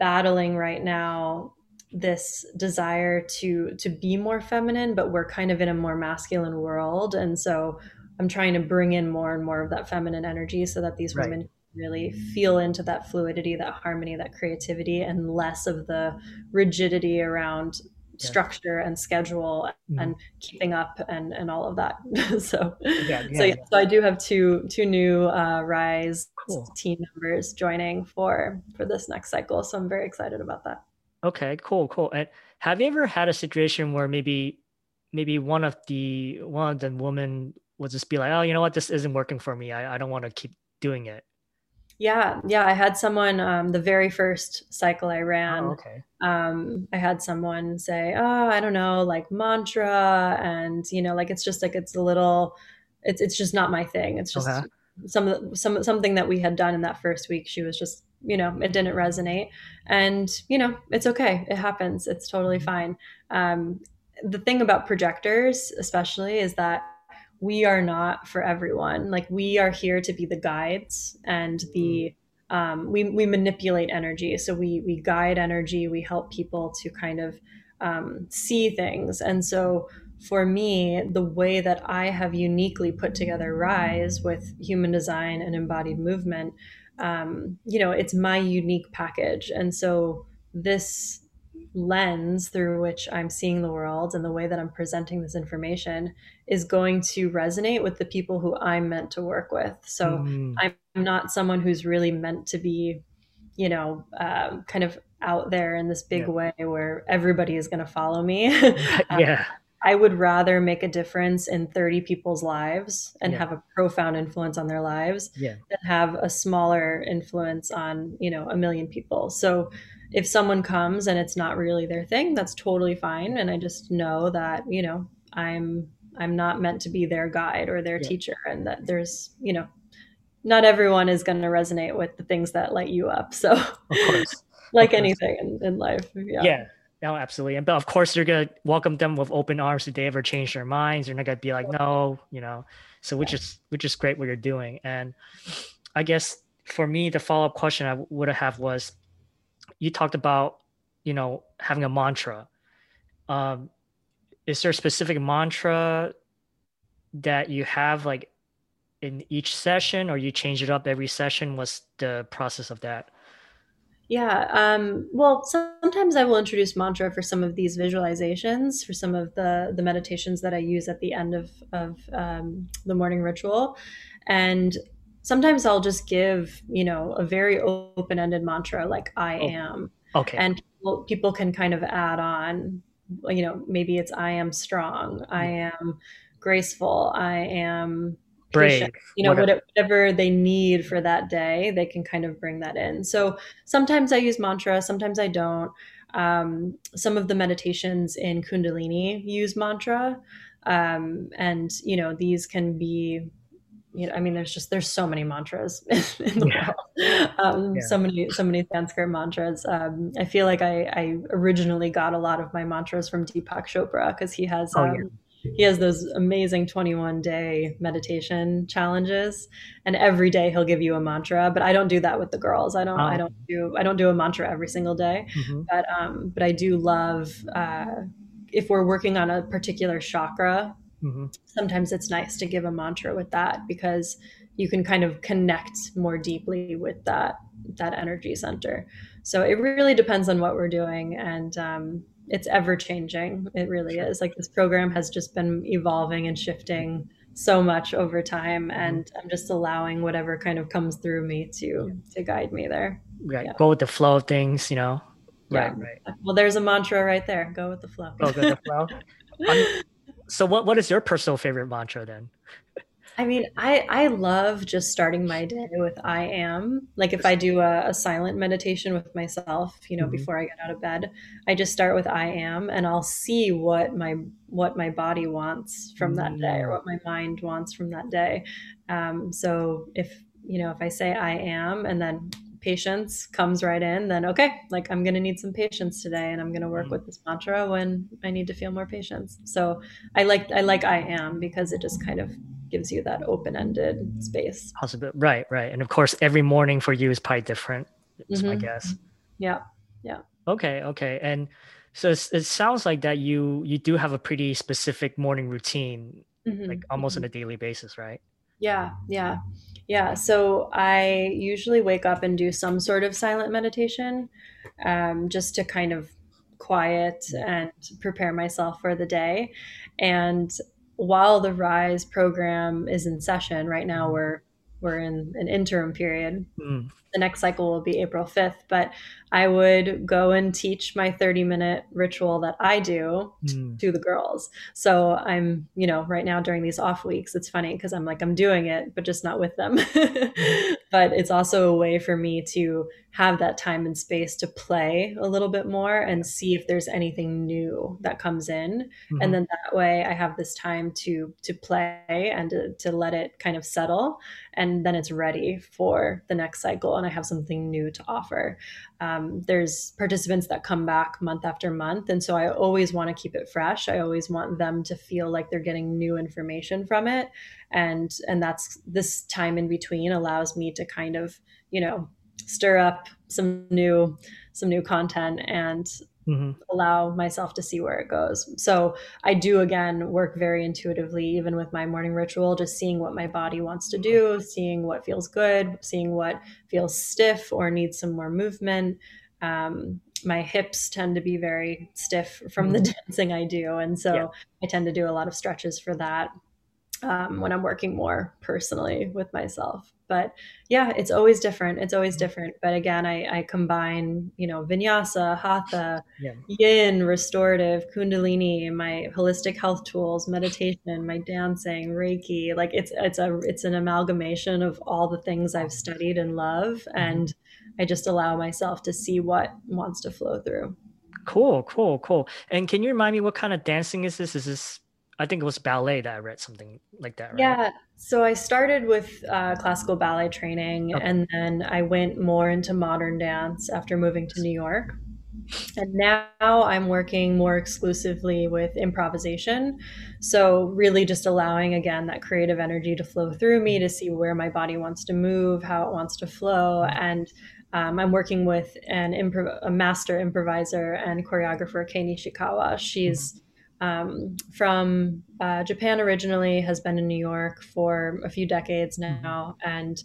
battling right now this desire to to be more feminine but we're kind of in a more masculine world and so i'm trying to bring in more and more of that feminine energy so that these right. women really feel into that fluidity, that harmony, that creativity, and less of the rigidity around yeah. structure and schedule mm-hmm. and keeping up and and all of that. <laughs> so yeah, yeah, so yeah, so I do have two two new uh, Rise cool. team members joining for for this next cycle. So I'm very excited about that. Okay, cool, cool. And have you ever had a situation where maybe maybe one of the one of the women will just be like, oh, you know what, this isn't working for me. I, I don't want to keep doing it. Yeah, yeah. I had someone um, the very first cycle I ran. Oh, okay. Um, I had someone say, "Oh, I don't know, like mantra," and you know, like it's just like it's a little, it's it's just not my thing. It's just okay. some some something that we had done in that first week. She was just, you know, it didn't resonate, and you know, it's okay. It happens. It's totally mm-hmm. fine. Um, the thing about projectors, especially, is that we are not for everyone. Like we are here to be the guides and the mm. um, we we manipulate energy. So we we guide energy. We help people to kind of um, see things. And so for me, the way that I have uniquely put together Rise with human design and embodied movement, um, you know, it's my unique package. And so this lens through which I'm seeing the world and the way that I'm presenting this information is going to resonate with the people who I'm meant to work with. So mm. I'm not someone who's really meant to be, you know, uh, kind of out there in this big yeah. way where everybody is going to follow me. um, <laughs> <laughs> yeah. I would rather make a difference in 30 people's lives and yeah. have a profound influence on their lives yeah. than have a smaller influence on, you know, a million people. So if someone comes and it's not really their thing, that's totally fine. And I just know that, you know, I'm I'm not meant to be their guide or their yeah. teacher and that there's, you know, not everyone is going to resonate with the things that light you up. So <laughs> like anything in, in life. Yeah. Yeah. No, absolutely. And but of course you're gonna welcome them with open arms if they ever change their minds. You're not gonna be like, no, you know. So which is which is great what you're doing. And I guess for me, the follow up question I would have was you talked about you know having a mantra um, is there a specific mantra that you have like in each session or you change it up every session what's the process of that yeah um, well sometimes i will introduce mantra for some of these visualizations for some of the the meditations that i use at the end of of um, the morning ritual and sometimes I'll just give, you know, a very open ended mantra like I oh, am. Okay. And people, people, can kind of add on, you know, maybe it's I am strong, I am graceful, I am brave, you know, whatever. whatever they need for that day, they can kind of bring that in. So sometimes I use mantra, sometimes I don't. Um, some of the meditations in Kundalini use mantra. Um, and, you know, these can be you know, I mean, there's just there's so many mantras <laughs> in the yeah. world. Um, yeah. So many, so many Sanskrit mantras. Um, I feel like I, I, originally got a lot of my mantras from Deepak Chopra because he has oh, um, yeah. He has those amazing 21 day meditation challenges, and every day he'll give you a mantra. But I don't do that with the girls. I don't. Oh. I don't do. I don't do a mantra every single day. Mm-hmm. But um, but I do love. Uh, if we're working on a particular chakra Mm-hmm. Sometimes it's nice to give a mantra with that because you can kind of connect more deeply with that that energy center. So it really depends on what we're doing, and um, it's ever changing. It really is. Like this program has just been evolving and shifting so much over time, mm-hmm. and I'm just allowing whatever kind of comes through me to to guide me there. Right. Yeah. Go with the flow of things, you know. Yeah. Right. Right. Well, there's a mantra right there. Go with the flow. Go with the flow. <laughs> so what what is your personal favorite mantra then? I mean, I I love just starting my day with I am. Like if I do a, a silent meditation with myself, you know, mm-hmm. before I get out of bed, I just start with I am, and I'll see what my what my body wants from that day, or mm. what my mind wants from that day. Um, so if you know, if I say I am, and then patience comes right in, then okay, like I'm going to need some patience today and I'm going to work mm-hmm. with this mantra when I need to feel more patience. So I like I like I am because it just kind of gives you that open-ended space. Possible. Right, right. And of course every morning for you is probably different. Is mm-hmm. my guess. Yeah. Yeah. Okay, okay. And so it sounds like that you you do have a pretty specific morning routine mm-hmm. like almost on a mm-hmm. daily basis, right? Yeah, yeah. Yeah, so I usually wake up and do some sort of silent meditation um, just to kind of quiet and prepare myself for the day. And while the Rise program is in session, right now we're we're in an interim period. Mm the next cycle will be April 5th, but I would go and teach my 30 minute ritual that I do mm. to the girls. So I'm, you know, right now during these off weeks, it's funny because I'm like, I'm doing it, but just not with them. mm. <laughs> But it's also a way for me to have that time and space to play a little bit more and see if there's anything new that comes in. Mm-hmm. And then that way I have this time to to play and to, to let it kind of settle. And then it's ready for the next cycle and I have something new to offer. Um, there's participants that come back month after month. And so I always want to keep it fresh. I always want them to feel like they're getting new information from it. And and that's this time in between allows me to kind of, you know, stir up some new some new content and mm-hmm. allow myself to see where it goes. So I do again work very intuitively, even with my morning ritual, just seeing what my body wants to do, seeing what feels good, seeing what feels stiff or needs some more movement. Um, my hips tend to be very stiff from the <laughs> mm-hmm. dancing I do. And so yeah. I tend to do a lot of stretches for that um, when I'm working more personally with myself. But yeah, it's always different. It's always different. But again, I, I combine, you know, vinyasa, hatha, yeah. yin, restorative, kundalini, my holistic health tools, meditation, my dancing, Reiki. Like it's it's a it's an amalgamation of all the things I've studied and love, mm-hmm. and I just allow myself to see what wants to flow through. Cool, cool, cool. And can you remind me what kind of dancing is this? Is this I think it was ballet that I read something like that. Right? Yeah. So I started with uh, classical ballet training, okay. and then I went more into modern dance after moving to New York. And now I'm working more exclusively with improvisation. So, really, just allowing again that creative energy to flow through me to see where my body wants to move, how it wants to flow. And um, I'm working with an improv- a master improviser and choreographer, Kei Nishikawa. She's um, from uh, Japan originally, has been in New York for a few decades mm-hmm. now. And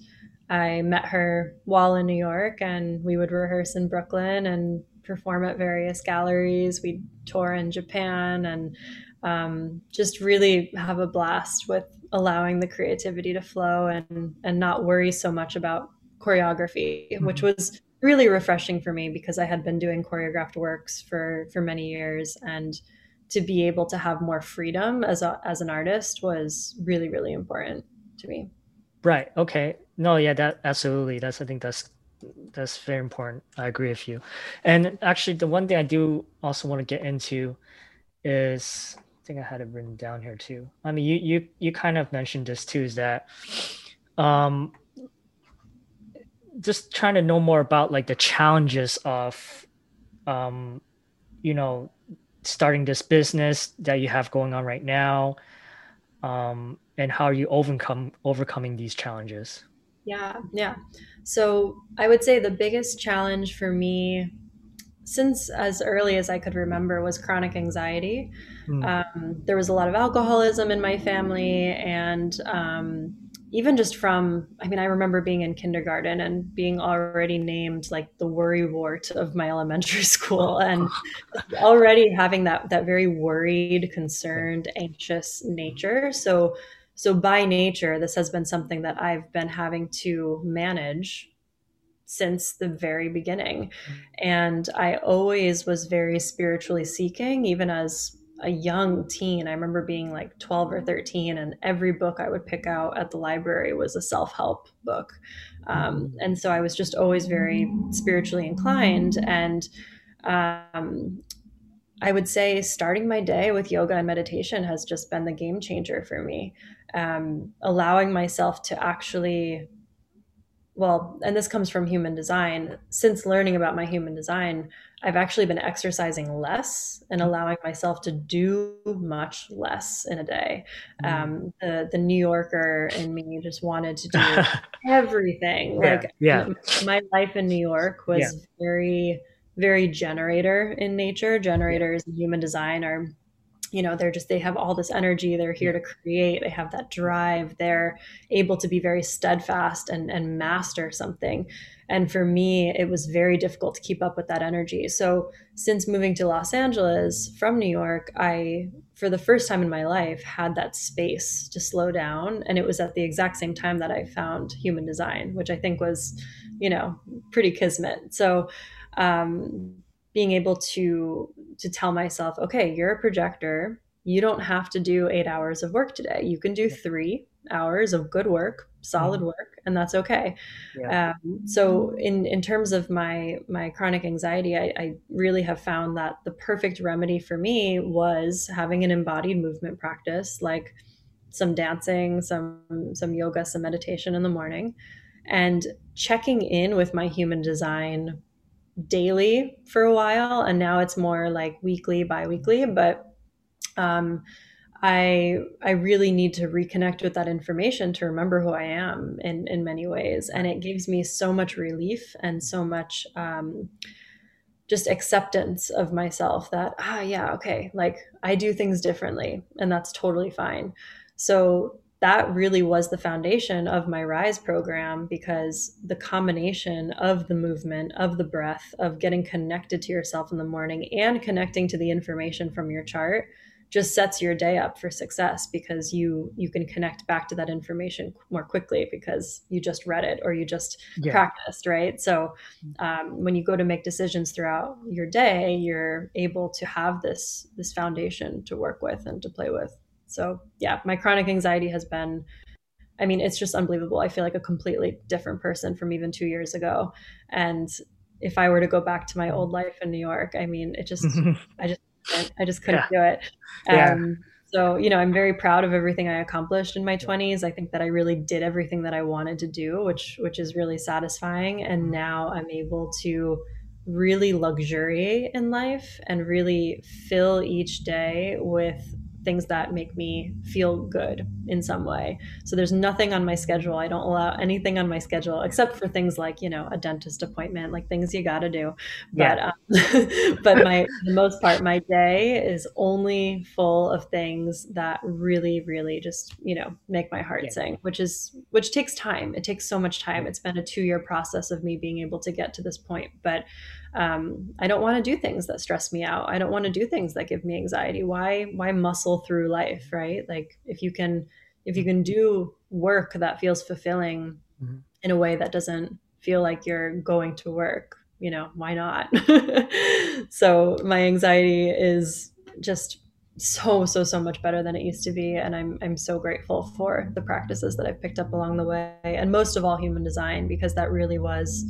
I met her while in New York, and we would rehearse in Brooklyn and perform at various galleries. We'd tour in Japan and um, just really have a blast with allowing the creativity to flow and, and not worry so much about choreography, mm-hmm. which was really refreshing for me because I had been doing choreographed works for, for many years. And to be able to have more freedom as a, as an artist was really really important to me. Right. Okay. No yeah that absolutely. That's i think that's that's very important. I agree with you. And actually the one thing i do also want to get into is i think i had it written down here too. I mean you you you kind of mentioned this too is that um just trying to know more about like the challenges of um you know starting this business that you have going on right now um, and how are you overcome overcoming these challenges? Yeah yeah. So i would say the biggest challenge for me since as early as i could remember was chronic anxiety. Mm. um, there was a lot of alcoholism in my family and um, even just from i mean i remember being in kindergarten and being already named like the worry wart of my elementary <laughs> school and already having that that very worried concerned anxious nature. So so by nature this has been something that i've been having to manage since the very beginning. Mm. and i always was very spiritually seeking even as a young teen. I remember being like 12 or 13, and every book I would pick out at the library was a self help book. Um, and so I was just always very spiritually inclined. And um, I would say starting my day with yoga and meditation has just been the game changer for me. Um, allowing myself to actually well, and this comes from human design. Since learning about my human design, I've actually been exercising less and mm-hmm. allowing myself to do much less in a day. Mm. Um, the the New Yorker in me just wanted to do <laughs> everything. Yeah, like yeah. my life in New York was yeah. very very generator in nature. Generators in human design are you know they're just they have all this energy they're here to create they have that drive they're able to be very steadfast and and master something. And for me it was very difficult to keep up with that energy. So since moving to los angeles from new york i for the first time in my life had that space to slow down. And it was at the exact same time that i found human design which i think was you know pretty kismet. So um, being able to to tell myself, okay, you're a projector. You don't have to do eight hours of work today. You can do three hours of good work, solid mm-hmm. work, and that's okay. Yeah. Um, so, in in terms of my my chronic anxiety, I, I really have found that the perfect remedy for me was having an embodied movement practice, like some dancing, some some yoga, some meditation in the morning, and checking in with my human design daily for a while and now it's more like weekly bi-weekly but um, I I really need to reconnect with that information to remember who I am in in many ways, and it gives me so much relief and so much um, just acceptance of myself that ah yeah okay like I do things differently, and that's totally fine. So that really was the foundation of my rise program because the combination of the movement of the breath of getting connected to yourself in the morning and connecting to the information from your chart just sets your day up for success because you you can connect back to that information more quickly because you just read it or you just yeah. practiced right? So um, when you go to make decisions throughout your day you're able to have this this foundation to work with and to play with so yeah, my chronic anxiety has been I mean, it's just unbelievable. I feel like a completely different person from even 2 years ago. And if I were to go back to my old life in New York, I mean, it just <laughs> I just I just couldn't yeah. do it. Um, yeah. So, you know, I'm very proud of everything I accomplished in my 20s. I think that I really did everything that I wanted to do, which which is really satisfying and mm-hmm. now I'm able to really luxuriate in life and really fill each day with things that make me feel good in some way. So there's nothing on my schedule. I don't allow anything on my schedule except for things like, you know, a dentist appointment, like things you got to do. Yeah. But, um, <laughs> but my, the most part, my day is only full of things that really, really just, you know, make my heart yeah. sing, which is, which takes time. It takes so much time. It's been a two year process of me being able to get to this point. But um, I don't want to do things that stress me out. I don't want to do things that give me anxiety. Why why muscle through life, right? Like if you can if you can do work that feels fulfilling mm-hmm. in a way that doesn't feel like you're going to work, you know, why not? <laughs> so my anxiety is just so so so much better than it used to be and I'm I'm so grateful for the practices that I've picked up along the way and most of all human design because that really was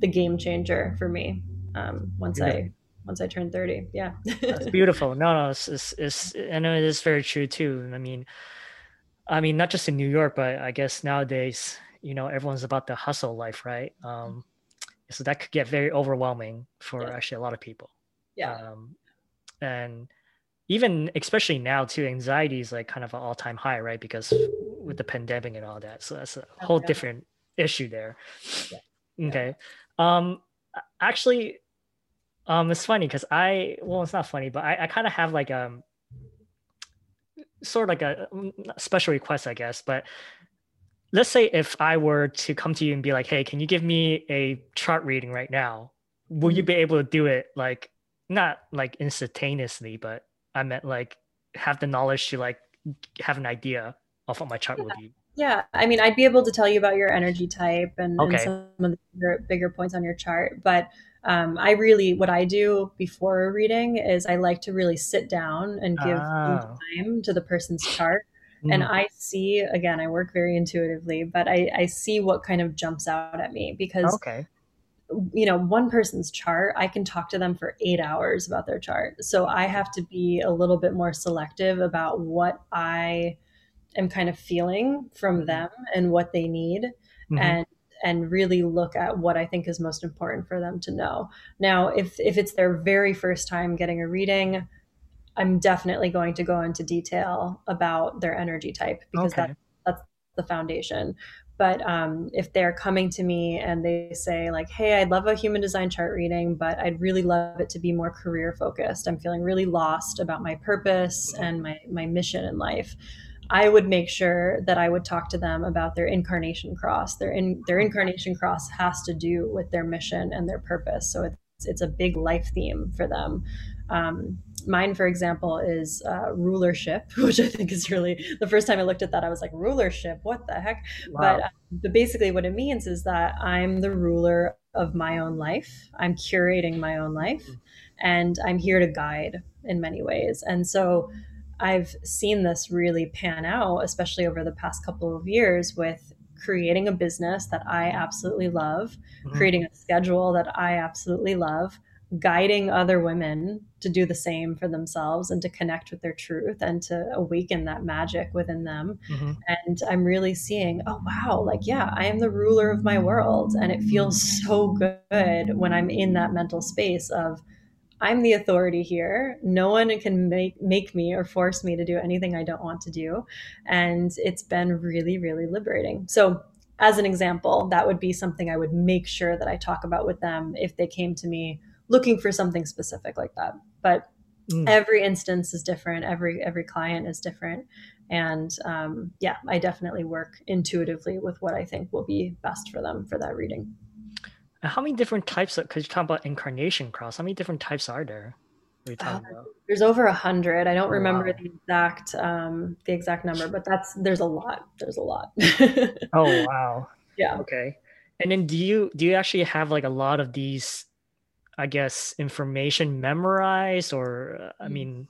the game changer for me um, once yeah. I once I turned 30. Yeah. That's <laughs> beautiful. No, no, it's, it's, it's, know it is very true too. I mean, I mean, not just in New York, but I guess nowadays, you know, everyone's about the hustle life, right? Um, so that could get very overwhelming for yeah. actually a lot of people. Yeah. Um, and even especially now too, anxiety is like kind of an all time high, right? Because with the pandemic and all that. So that's a whole okay. different issue there. Yeah. Okay. Um, actually, um, it's funny because I well, it's not funny, but I, I kind of have like um, sort of like a mm, special request, I guess. But let's say if I were to come to you and be like, "Hey, can you give me a chart reading right now?" Will you mm-hmm. be able to do it like not like instantaneously, but I meant like have the knowledge to like have an idea of what my chart yeah. will be. Yeah, I mean, I'd be able to tell you about your energy type and, okay. and some of the bigger, bigger points on your chart, but um, I really, what I do before a reading is I like to really sit down and give oh. time to the person's chart. Mm. And I see, again, I work very intuitively, but I, I see what kind of jumps out at me because, okay. you know, one person's chart, I can talk to them for eight hours about their chart. So I have to be a little bit more selective about what I am kind of feeling from mm-hmm. them and what they need. Mm-hmm. And and really look at what I think is most important for them to know. Now, if if it's their very first time getting a reading, I'm definitely going to go into detail about their energy type because okay. that that's the foundation. but um, if they're coming to me and they say like hey i'd love a human design chart reading but i'd really love it to be more career focused i'm feeling really lost about my purpose and my, my mission in life i would make sure that i would talk to them about their incarnation cross their in their incarnation cross has to do with their mission and their purpose so it's it's a big life theme for them um, mine, for example, is uh, rulership, <laughs> which I think is really the first time I looked at that, I was like, rulership, what the heck? Wow. But, uh, but basically, what it means is that I'm the ruler of my own life. I'm curating my own life, mm-hmm. and I'm here to guide in many ways. And so, I've seen this really pan out, especially over the past couple of years with creating a business that I absolutely love, mm-hmm. creating a schedule that I absolutely love, guiding other women to do the same for themselves and to connect with their truth and to awaken that magic within them. Mm-hmm. And I'm really seeing, oh, wow, like, yeah, I am the ruler of my world. And it feels so good when I'm in that mental space of, I'm the authority here. No one can make make me or force me to do anything I don't want to do. And it's been really, really liberating. So as an example, that would be something I would make sure that I talk about with them if they came to me looking for something specific like that. But mm. every instance is different. Every every client is different, and um, yeah, I definitely work intuitively with what I think will be best for them for that reading. How many different types? Of? Because you talk about incarnation cross. How many different types are there? Uh, there's over a hundred. I don't oh, remember wow. the exact um, the exact number, but that's there's a lot. There's a lot. <laughs> oh wow. Yeah. Okay. And then do you do you actually have like a lot of these I guess, information memorized? Or, I mm. mean,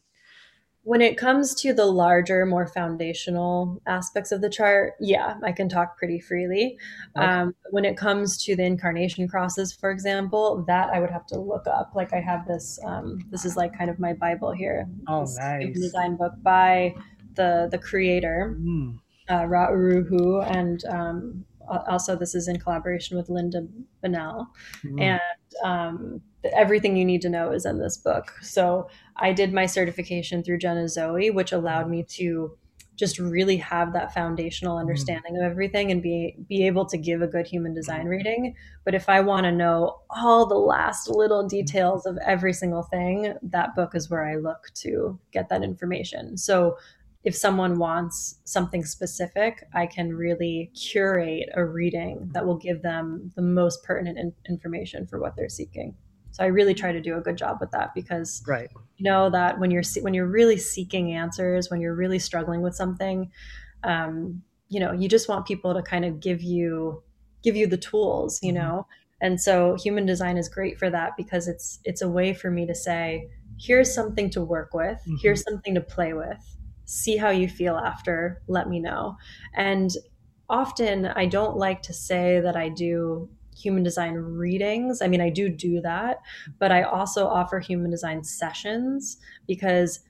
when it comes to the larger, more foundational aspects of the chart, yeah, I can talk pretty freely. Okay. Um, when it comes to the incarnation crosses, for example, that I would have to look up. Like I have this, um, this is like kind of my Bible here. Oh, this nice. Design book by the the creator, mm. uh, Ra Uru Hu, and um, also this is in collaboration with Lynda Bunnell, mm. and um, everything you need to know is in this book. So I did my certification through Jenna Zoe, which allowed me to just really have that foundational mm-hmm. understanding mm. of everything and be be able to give a good human design reading. But if I want to know all the last little mm-hmm. details of every single thing, that book is where I look to get that information. So if someone wants something specific, I can really curate a reading that will give them the most pertinent in- information for what they're seeking. So I really try to do a good job with that because right. you know that when you're when you're really seeking answers, when you're really struggling with something, um, you know, you just want people to kind of give you give you the tools, you mm-hmm. know. And so human design is great for that because it's it's a way for me to say, here's something to work with, mm-hmm. here's something to play with. See how you feel after, let me know. And often I don't like to say that I do human design readings. I mean, I do do that, but I also offer human design sessions because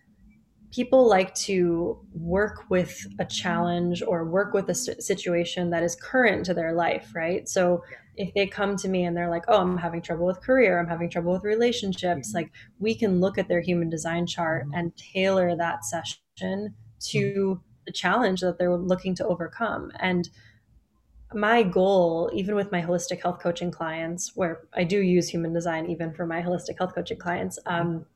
people like to work with a challenge or work with a situation that is current to their life, right? So if they come to me and they're like, "Oh, I'm having trouble with career, I'm having trouble with relationships," mm-hmm. like we can look at their human design chart mm-hmm. and tailor that session to mm-hmm. the challenge that they're looking to overcome. And my goal, even with my holistic health coaching clients, where I do use human design even for my holistic health coaching clients, um,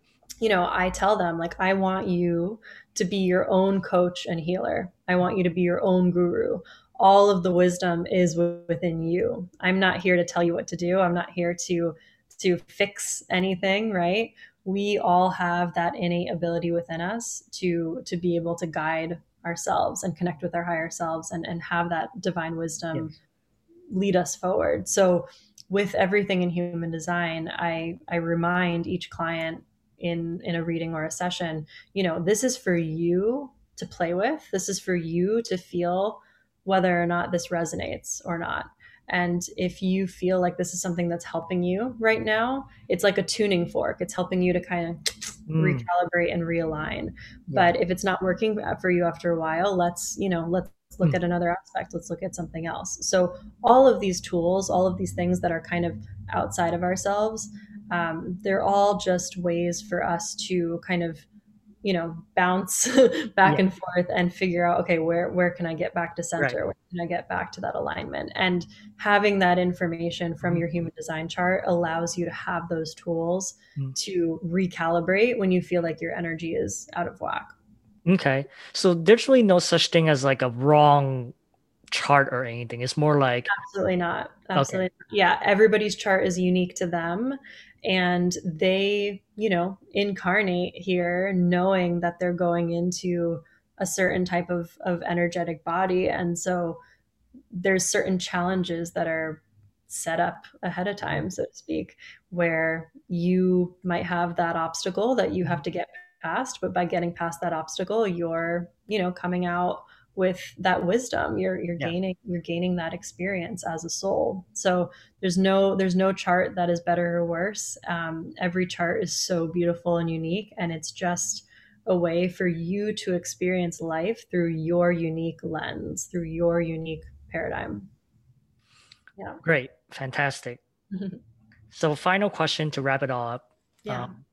you know, I tell them, like, I want you to be your own coach and healer. I want you to be your own guru. All of the wisdom is within you. I'm not here to tell you what to do. I'm not here to to fix anything, right? We all have that innate ability within us to to be able to guide ourselves and connect with our higher selves and, and have that divine wisdom yes. lead us forward. So with everything in human design, I, I remind each client in, in a reading or a session, you know, this is for you to play with. This is for you to feel whether or not this resonates or not. And if you feel like this is something that's helping you right now, it's like a tuning fork. It's helping you to kind of mm. recalibrate and realign. Yeah. But if it's not working for you after a while, let's, you know, let's look mm. at another aspect. Let's look at something else. So all of these tools, all of these things that are kind of outside of ourselves, um, they're all just ways for us to kind of you know bounce <laughs> back yeah. and forth and figure out okay where where can i get back to center right. where can i get back to that alignment and having that information from your human design chart allows you to have those tools mm-hmm. to recalibrate when you feel like your energy is out of whack okay so there's really no such thing as like a wrong chart or anything it's more like absolutely not absolutely okay. yeah everybody's chart is unique to them and they you know incarnate here knowing that they're going into a certain type of, of energetic body. And so there's certain challenges that are set up ahead of time so to speak where you might have that obstacle that you have to get past but by getting past that obstacle you're you know coming out with that wisdom you're you're yeah. gaining you're gaining that experience as a soul. So there's no there's no chart that is better or worse. Um, every chart is so beautiful and unique and it's just a way for you to experience life through your unique lens through your unique paradigm. Yeah. Great. Fantastic. <laughs> So final question to wrap it all up. Yeah. Um,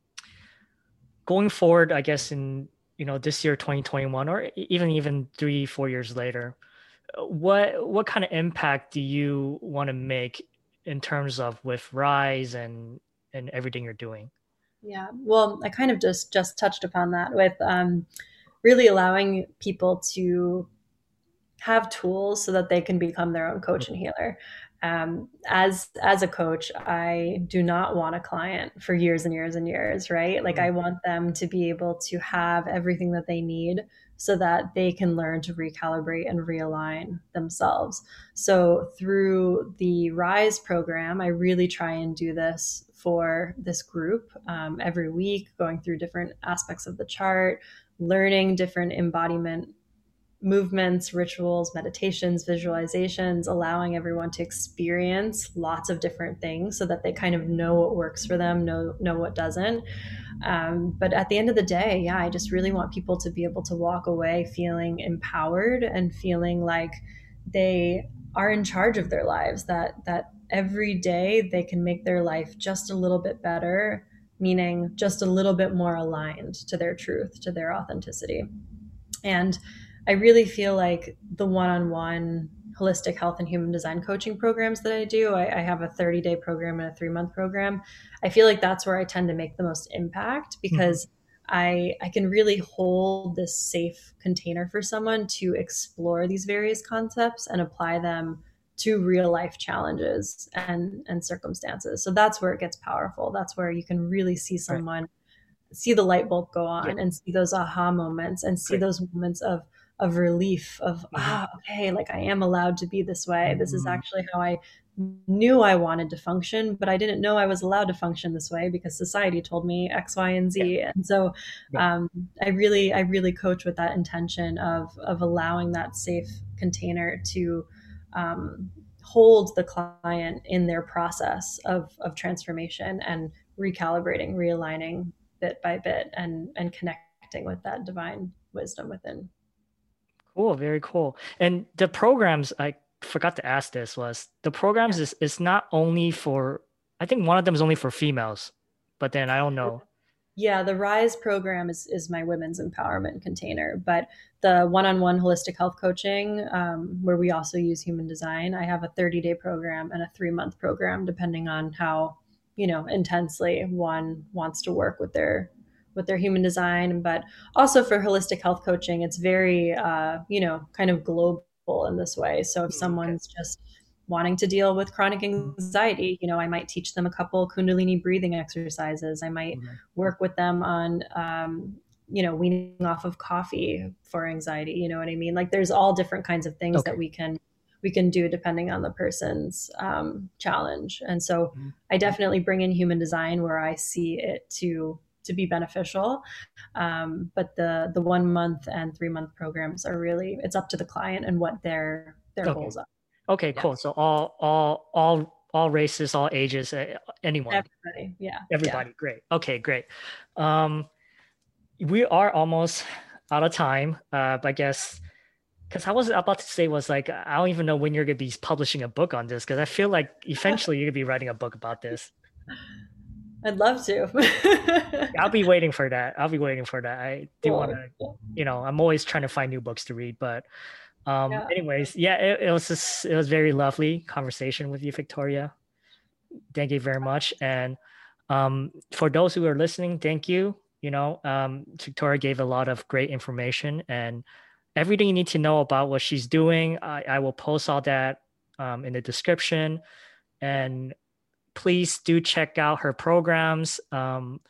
going forward i guess in you know this year 2021 or even even three four years later what what kind of impact do you want to make in terms of with rise and and everything you're doing? Yeah well i kind of just just touched upon that with um, really allowing people to have tools so that they can become their own coach and healer um, as as a coach i do not want a client for years and years and years right like i mm-hmm. want them to be able to have everything that they need so that they can learn to recalibrate and realign themselves so through the rise program i really try and do this for this group um, every week going through different aspects of the chart learning different embodiment movements, rituals, meditations, visualizations, allowing everyone to experience lots of different things so that they kind of know what works for them, know know what doesn't. Um, but at the end of the day, yeah, I just really want people to be able to walk away feeling empowered and feeling like they are in charge of their lives. That that every day they can make their life just a little bit better, meaning just a little bit more aligned to their truth, to their authenticity. And I really feel like the one on one holistic health and human design coaching programs that I do, I, I have a 30 day program and a three month program. I feel like that's where I tend to make the most impact because. Mm-hmm. I, I can really hold this safe container for someone to explore these various concepts and apply them to real life challenges and and circumstances. So that's where it gets powerful. That's where you can really see someone right. see the light bulb go on yeah. and see those aha moments and see right. those moments of of relief of mm-hmm. ah okay like i am allowed to be this way this is mm-hmm. actually how i knew i wanted to function but i didn't know i was allowed to function this way because society told me x y and z yeah. and so yeah. um, i really i really coach with that intention of of allowing that safe container to um, hold the client in their process of of transformation and recalibrating realigning bit by bit and and connecting with that divine wisdom within Cool, very cool. And the programs I forgot to ask this was the programs is is not only for I think one of them is only for females, but then I don't know. Yeah, the Rise program is is my women's empowerment container, but the one-on-one holistic health coaching, um, where we also use human design, I have a 30-day program and a three-month program, depending on how you know intensely one wants to work with their with their human design, but also for holistic health coaching, it's very, uh, you know, kind of global in this way. So if mm, someone's just wanting to deal with chronic anxiety, you know, I might teach them a couple Kundalini breathing exercises. I might mm-hmm. work with them on, um, you know, weaning off of coffee for anxiety. You know what I mean? Like there's all different kinds of things okay. that we can we can do depending on the person's um, challenge. And so mm-hmm. I definitely bring in human design where I see it to to be beneficial. Um, but the the one month and three month programs are really it's up to the client and what their their okay. goals are. Okay, yeah. cool. So all all all all races, all ages, anyone. Everybody, yeah. Everybody, yeah. great. Okay, great. Um, we are almost out of time. Uh, but I guess because I was about to say was like I don't even know when you're gonna be publishing a book on this because I feel like <laughs> eventually you're gonna be writing a book about this. I'd love to. I'll be waiting for that. I'll be waiting for that. I do cool. want to, you know, I'm always trying to find new books to read. But, um, yeah. anyways, yeah, it, it was just, it was very lovely conversation with you, Victoria. Thank you very much. And um, for those who are listening, thank you. You know, um, Victoria gave a lot of great information and everything you need to know about what she's doing. I, I will post all that um, in the description. And please do check out her programs. Um,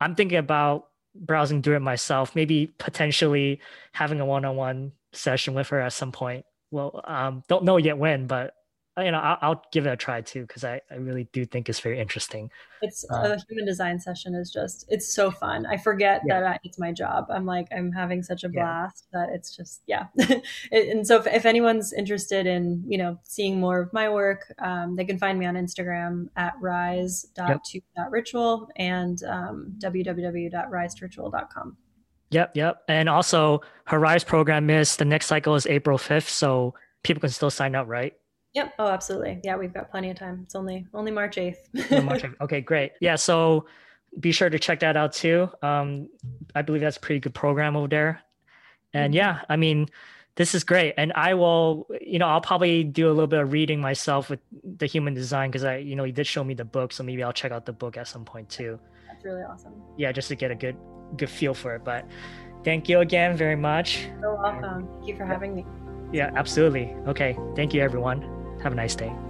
I'm thinking about browsing through it myself, maybe potentially having a one on one session with her at some point. Well, um, don't know yet when, but you know, I'll, I'll give it a try too because I, I really do think it's very interesting. It's uh, a human design session is just it's so fun. I forget yeah. that I, it's my job. I'm like I'm having such a blast yeah. that it's just yeah. <laughs> and so if, if, anyone's interested in you know seeing more of my work, um, they can find me on Instagram at rise.to.ritual and um, www.risetoritual.com. Yep, yep. And also, her Rise program is the next cycle is April 5th. So people can still sign up, right? Yep. Oh, absolutely. Yeah, we've got plenty of time. It's only only March eighth. March 8th. Okay, great. Yeah, so be sure to check that out too. Um, I believe that's a pretty good program over there. And mm-hmm. yeah, I mean, this is great. And I will, you know, I'll probably do a little bit of reading myself with the human design because I, you know, he did show me the book, so maybe I'll check out the book at some point too. That's really awesome. Yeah, just to get a good good feel for it. But thank you again very much. You're welcome. Thank you for having me. Yeah, absolutely. Okay. Thank you, everyone. Have a nice day.